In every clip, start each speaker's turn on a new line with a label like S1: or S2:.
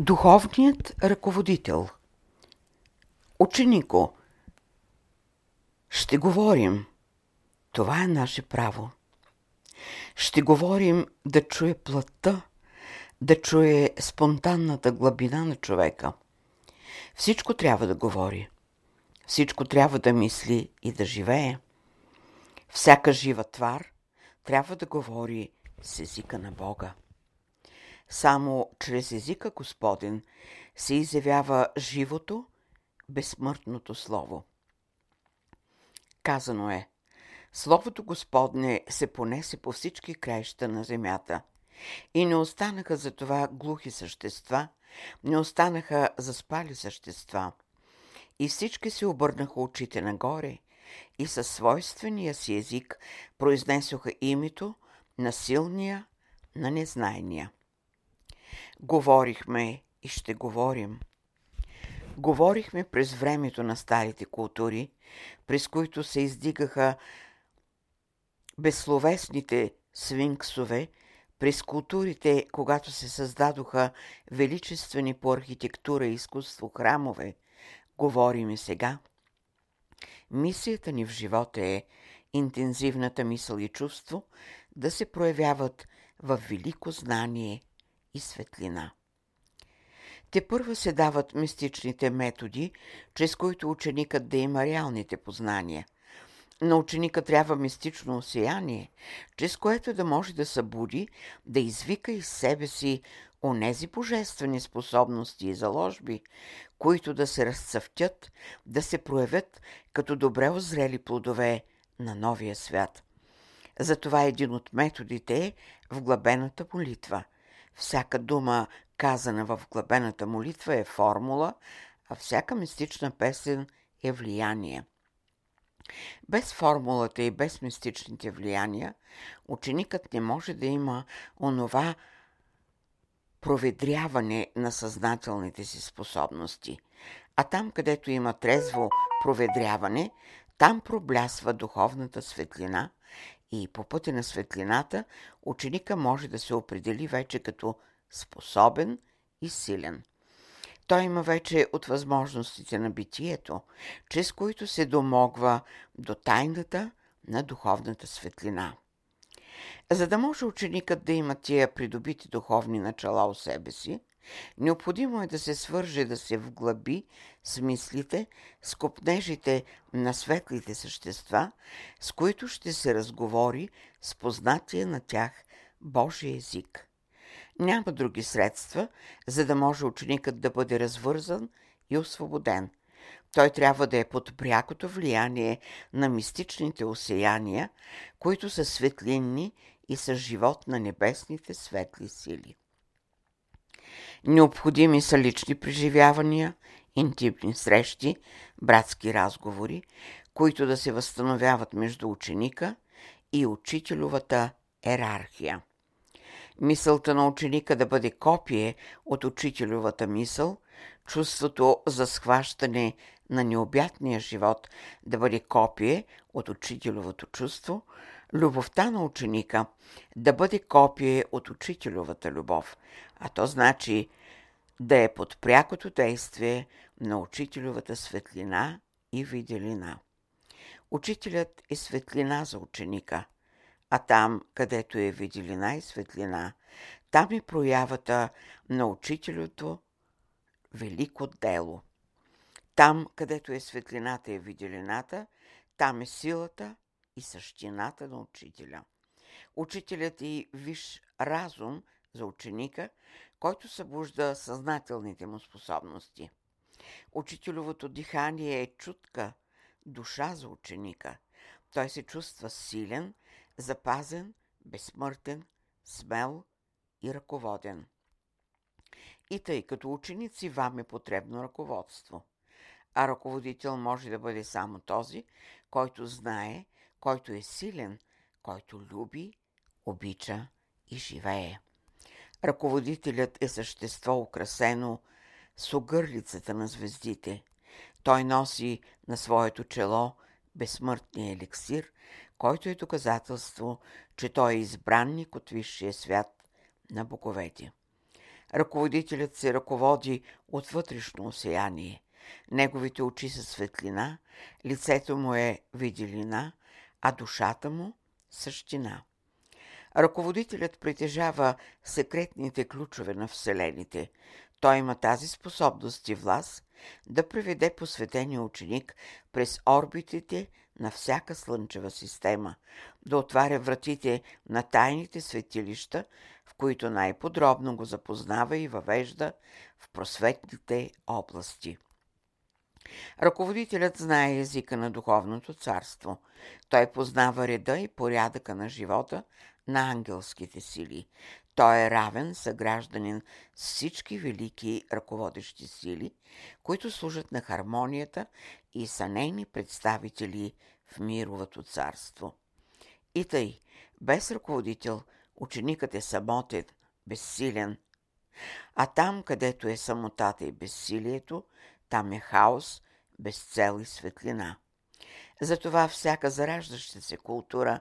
S1: Духовният ръководител Ученико, ще говорим. Това е наше право. Ще говорим да чуе плътта, да чуе спонтанната глъбина на човека. Всичко трябва да говори. Всичко трябва да мисли и да живее. Всяка жива твар трябва да говори с езика на Бога. Само чрез езика Господен се изявява живото, безсмъртното Слово. Казано е, Словото Господне се понесе по всички краища на земята и не останаха за това глухи същества, не останаха заспали същества. И всички се обърнаха очите нагоре и със свойствения си език произнесоха името на силния, на незнайния. Говорихме и ще говорим. Говорихме през времето на старите култури, през които се издигаха безсловесните свинксове, през културите, когато се създадоха величествени по архитектура и изкуство храмове, говорим и сега. Мисията ни в живота е интензивната мисъл и чувство да се проявяват в велико знание и светлина. Те първа се дават мистичните методи, чрез които ученикът да има реалните познания. На ученика трябва мистично осеяние, чрез което да може да събуди, да извика из себе си онези божествени способности и заложби, които да се разцъфтят, да се проявят като добре озрели плодове на новия свят. Затова един от методите е вглъбената молитва – всяка дума, казана в глъбената молитва, е формула, а всяка мистична песен е влияние. Без формулата и без мистичните влияния, ученикът не може да има онова проведряване на съзнателните си способности. А там, където има трезво проведряване, там проблясва духовната светлина и по пътя на светлината ученика може да се определи вече като способен и силен. Той има вече от възможностите на битието, чрез които се домогва до тайната на духовната светлина. За да може ученикът да има тия придобити духовни начала у себе си, Необходимо е да се свърже, да се вглъби с мислите, с копнежите на светлите същества, с които ще се разговори с познатия на тях Божия език. Няма други средства, за да може ученикът да бъде развързан и освободен. Той трябва да е под прякото влияние на мистичните осеяния, които са светлинни и са живот на небесните светли сили. Необходими са лични преживявания, интимни срещи, братски разговори, които да се възстановяват между ученика и учителовата ерархия. Мисълта на ученика да бъде копие от учителовата мисъл, чувството за схващане на необятния живот да бъде копие от учителовото чувство – любовта на ученика да бъде копие от учителовата любов, а то значи да е под прякото действие на учителовата светлина и виделина. Учителят е светлина за ученика, а там, където е виделина и светлина, там е проявата на учителото велико дело. Там, където е светлината и виделината, там е силата и същината на учителя. Учителят е виш разум за ученика, който събужда съзнателните му способности. Учителовото дихание е чутка, душа за ученика. Той се чувства силен, запазен, безсмъртен, смел и ръководен. И тъй като ученици вам е потребно ръководство, а ръководител може да бъде само този, който знае, който е силен, който люби, обича и живее. Ръководителят е същество украсено с огърлицата на звездите. Той носи на своето чело безсмъртния еликсир, който е доказателство, че той е избранник от висшия свят на боговете. Ръководителят се ръководи от вътрешно осеяние. Неговите очи са светлина, лицето му е виделина, а душата му – същина. Ръководителят притежава секретните ключове на Вселените. Той има тази способност и власт да приведе посветения ученик през орбитите на всяка слънчева система, да отваря вратите на тайните светилища, в които най-подробно го запознава и въвежда в просветните области. Ръководителят знае езика на духовното царство. Той познава реда и порядъка на живота на ангелските сили. Той е равен съгражданин с всички велики ръководещи сили, които служат на хармонията и са нейни представители в мировото царство. И тъй, без ръководител, ученикът е самотен, безсилен. А там, където е самотата и безсилието, там е хаос, безцел и светлина. Затова всяка зараждаща се култура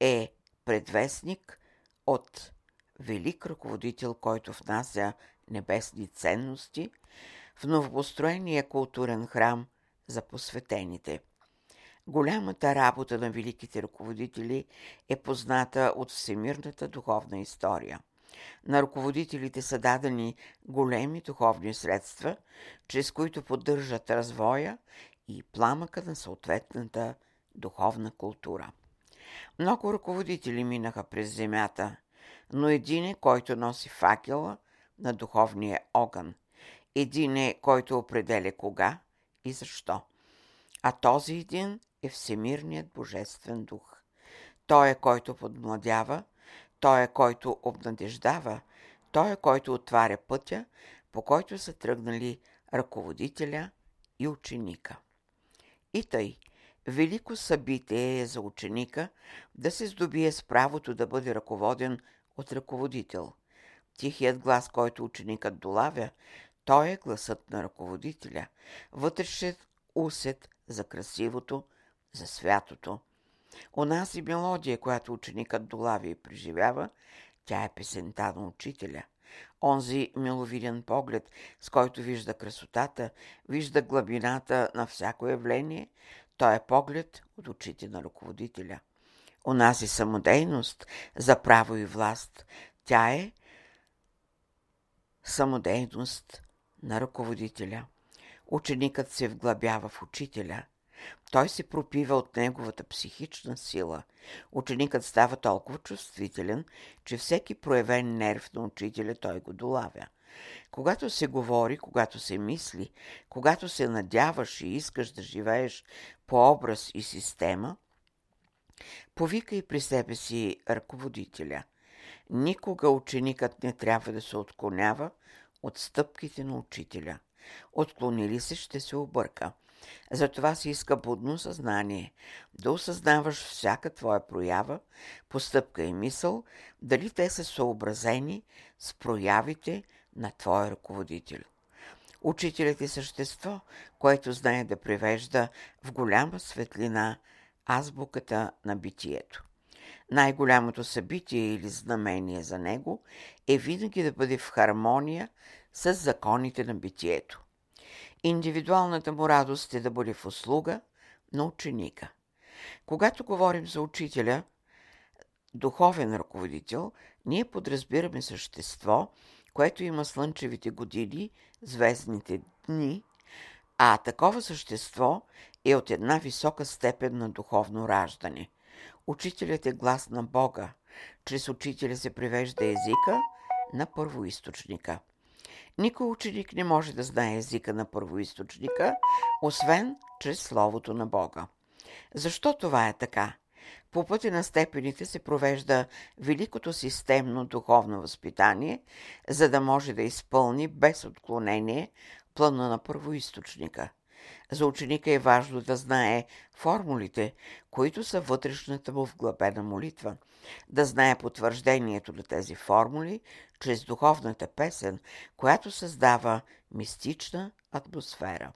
S1: е предвестник от велик ръководител, който внася небесни ценности в новопостроения културен храм за посветените. Голямата работа на великите ръководители е позната от всемирната духовна история. На ръководителите са дадени големи духовни средства, чрез които поддържат развоя и пламъка на съответната духовна култура. Много ръководители минаха през земята, но един е, който носи факела на духовния огън. Един е, който определя кога и защо. А този един е Всемирният Божествен дух. Той е, който подмладява, той е, който обнадеждава, той е, който отваря пътя, по който са тръгнали ръководителя и ученика. И тъй, велико събитие е за ученика да се здобие с правото да бъде ръководен от ръководител. Тихият глас, който ученикът долавя, той е гласът на ръководителя, вътрешен усет за красивото, за святото. Онази мелодия, която ученикът долавя и преживява, тя е песента на учителя. Онзи миловиден поглед, с който вижда красотата, вижда глъбината на всяко явление, той е поглед от очите на ръководителя. Онази самодейност за право и власт, тя е самодейност на ръководителя. Ученикът се вглъбява в учителя. Той се пропива от неговата психична сила. Ученикът става толкова чувствителен, че всеки проявен нерв на учителя той го долавя. Когато се говори, когато се мисли, когато се надяваш и искаш да живееш по образ и система, повикай при себе си ръководителя. Никога ученикът не трябва да се отклонява от стъпките на учителя. Отклонили се, ще се обърка. Затова се иска будно съзнание, да осъзнаваш всяка твоя проява, постъпка и мисъл, дали те са съобразени с проявите на твоя ръководител. Учителят е същество, което знае да превежда в голяма светлина азбуката на битието. Най-голямото събитие или знамение за него е винаги да бъде в хармония с законите на битието. Индивидуалната му радост е да бъде в услуга на ученика. Когато говорим за учителя, духовен ръководител, ние подразбираме същество, което има слънчевите години, звездните дни, а такова същество е от една висока степен на духовно раждане. Учителят е глас на Бога. Чрез учителя се привежда езика на първоисточника. Никой ученик не може да знае езика на първоисточника, освен чрез Словото на Бога. Защо това е така? По пътя на степените се провежда великото системно духовно възпитание, за да може да изпълни без отклонение плана на първоисточника. За ученика е важно да знае формулите, които са вътрешната му вглъбена молитва, да знае потвърждението на тези формули чрез духовната песен, която създава мистична атмосфера.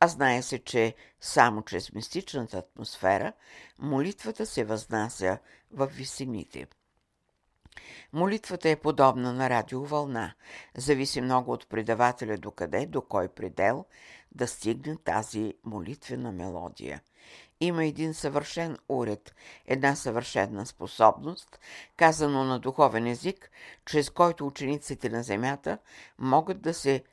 S1: А знае се, че само чрез мистичната атмосфера молитвата се възнася в висините. Молитвата е подобна на радиовълна. Зависи много от предавателя до къде, до кой предел да стигне тази молитвена мелодия. Има един съвършен уред, една съвършена способност, казано на духовен език, чрез който учениците на земята могат да се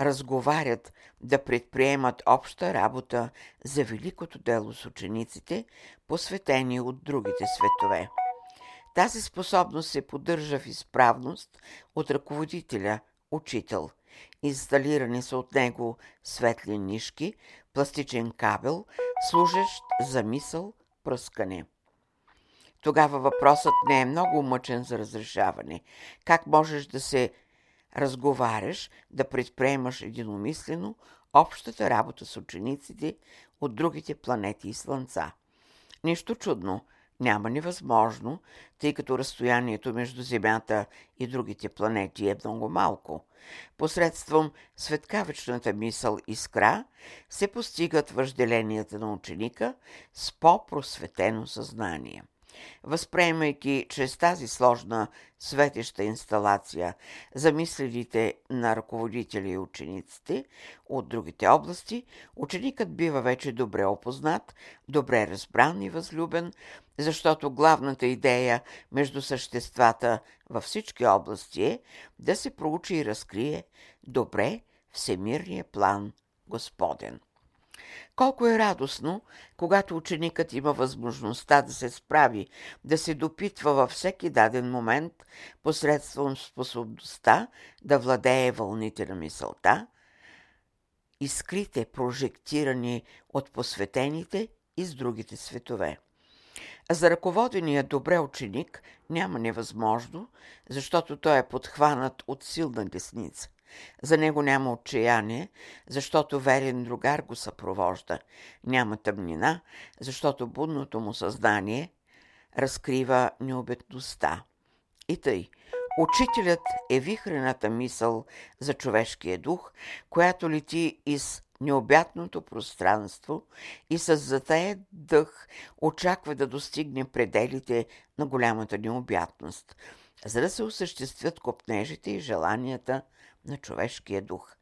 S1: разговарят, да предприемат обща работа за великото дело с учениците, посветени от другите светове. Тази способност се поддържа в изправност от ръководителя, учител. Инсталирани са от него светли нишки, пластичен кабел, служещ за мисъл, пръскане. Тогава въпросът не е много мъчен за разрешаване. Как можеш да се разговаряш, да предприемаш единомислено общата работа с учениците от другите планети и слънца? Нищо чудно – няма невъзможно, тъй като разстоянието между Земята и другите планети е много малко. Посредством светкавичната мисъл искра се постигат въжделенията на ученика с по-просветено съзнание. Възприемайки чрез тази сложна светеща инсталация замислените на ръководители и учениците от другите области, ученикът бива вече добре опознат, добре разбран и възлюбен, защото главната идея между съществата във всички области е да се проучи и разкрие добре всемирния план Господен. Колко е радостно, когато ученикът има възможността да се справи, да се допитва във всеки даден момент посредством способността да владее вълните на мисълта, искрите прожектирани от посветените и с другите светове. За ръководения добре ученик няма невъзможно, защото той е подхванат от силна десница. За него няма отчаяние, защото верен другар го съпровожда. Няма тъмнина, защото будното му съзнание разкрива необетността. И тъй, учителят е вихрената мисъл за човешкия дух, която лети из необятното пространство и с затая дъх очаква да достигне пределите на голямата необятност, за да се осъществят копнежите и желанията на човешкия дух.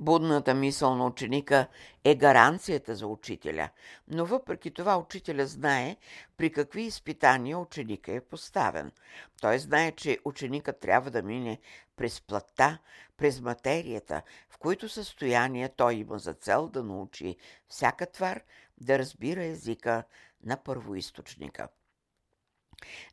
S1: Будната мисъл на ученика е гаранцията за учителя, но въпреки това учителя знае при какви изпитания ученика е поставен. Той знае, че ученикът трябва да мине през плътта, през материята, в които състояния той има за цел да научи всяка твар да разбира езика на първоисточника.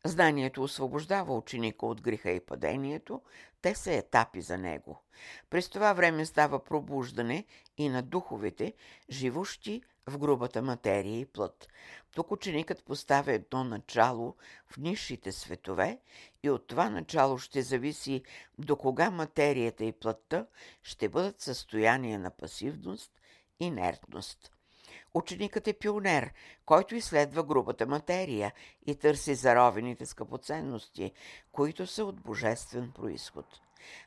S1: Знанието освобождава ученика от греха и падението, те са етапи за него. През това време става пробуждане и на духовете, живущи в грубата материя и плът. Тук ученикът поставя едно начало в нишите светове и от това начало ще зависи до кога материята и плътта ще бъдат състояние на пасивност, инертност. Ученикът е пионер, който изследва грубата материя и търси заровените скъпоценности, които са от божествен происход.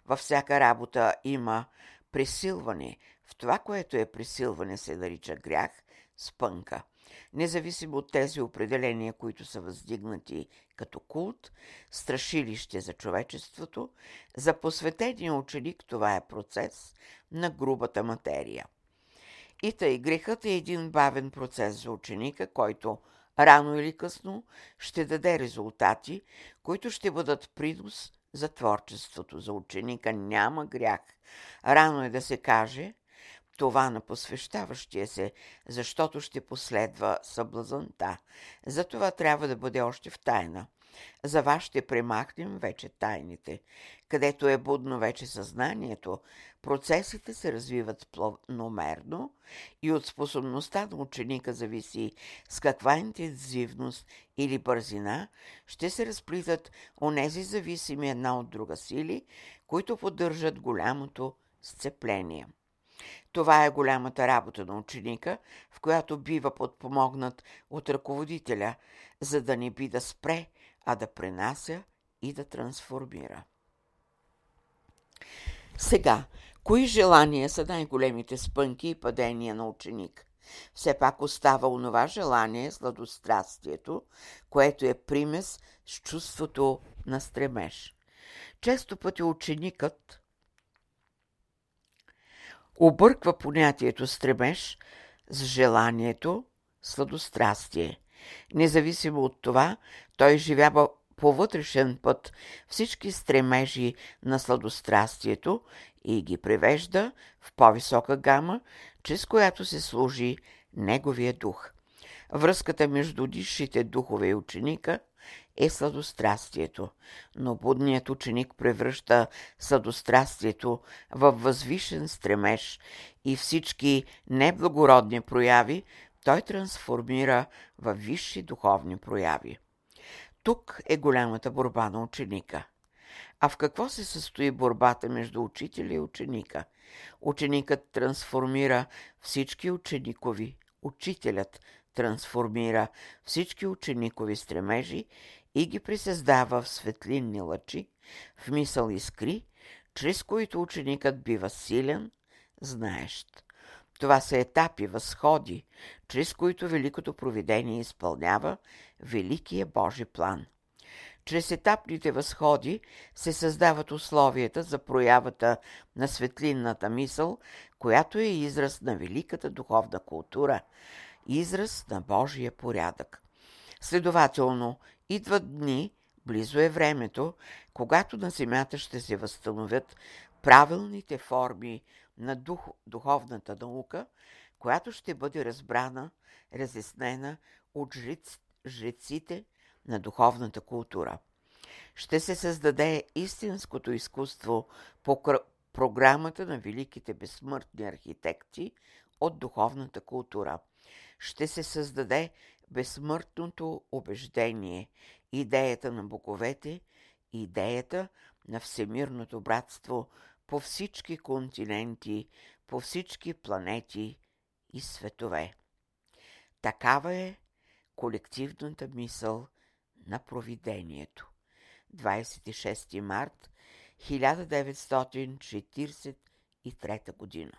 S1: Във всяка работа има присилване. В това, което е присилване, се нарича грях, спънка. Независимо от тези определения, които са въздигнати като култ, страшилище за човечеството, за посветения ученик това е процес на грубата материя – и тъй, грехът е един бавен процес за ученика, който рано или късно ще даде резултати, които ще бъдат принос за творчеството. За ученика няма грях. Рано е да се каже това на посвещаващия се, защото ще последва съблазънта. Затова трябва да бъде още в тайна. За вас ще премахнем вече тайните. Където е будно вече съзнанието, процесите се развиват планомерно и от способността на ученика зависи с каква интензивност или бързина ще се разплитат онези зависими една от друга сили, които поддържат голямото сцепление. Това е голямата работа на ученика, в която бива подпомогнат от ръководителя, за да не би да спре а да пренася и да трансформира. Сега, кои желания са най-големите спънки и падения на ученик? Все пак остава онова желание, сладострастието, което е примес с чувството на стремеж. Често пъти ученикът обърква понятието стремеж с желанието сладострастие. Независимо от това, той изживява по вътрешен път всички стремежи на сладострастието и ги превежда в по-висока гама, чрез която се служи неговия дух. Връзката между дишите духове и ученика е сладострастието, но будният ученик превръща сладострастието в възвишен стремеж и всички неблагородни прояви той трансформира в висши духовни прояви. Тук е голямата борба на ученика. А в какво се състои борбата между учителя и ученика? Ученикът трансформира всички ученикови, учителят трансформира всички ученикови стремежи и ги присъздава в светлинни лъчи, в мисъл искри, чрез които ученикът бива силен, знаещ. Това са етапи, възходи, чрез които Великото провидение изпълнява Великия Божи план. Чрез етапните възходи се създават условията за проявата на светлинната мисъл, която е израз на великата духовна култура, израз на Божия порядък. Следователно, идват дни, близо е времето, когато на земята ще се възстановят правилните форми на дух, духовната наука, която ще бъде разбрана, разяснена от жрец, жреците на духовната култура. Ще се създаде истинското изкуство по програмата на великите безсмъртни архитекти от духовната култура. Ще се създаде безсмъртното убеждение, идеята на боговете, идеята на всемирното братство по всички континенти, по всички планети и светове. Такава е колективната мисъл на провидението. 26 март 1943 година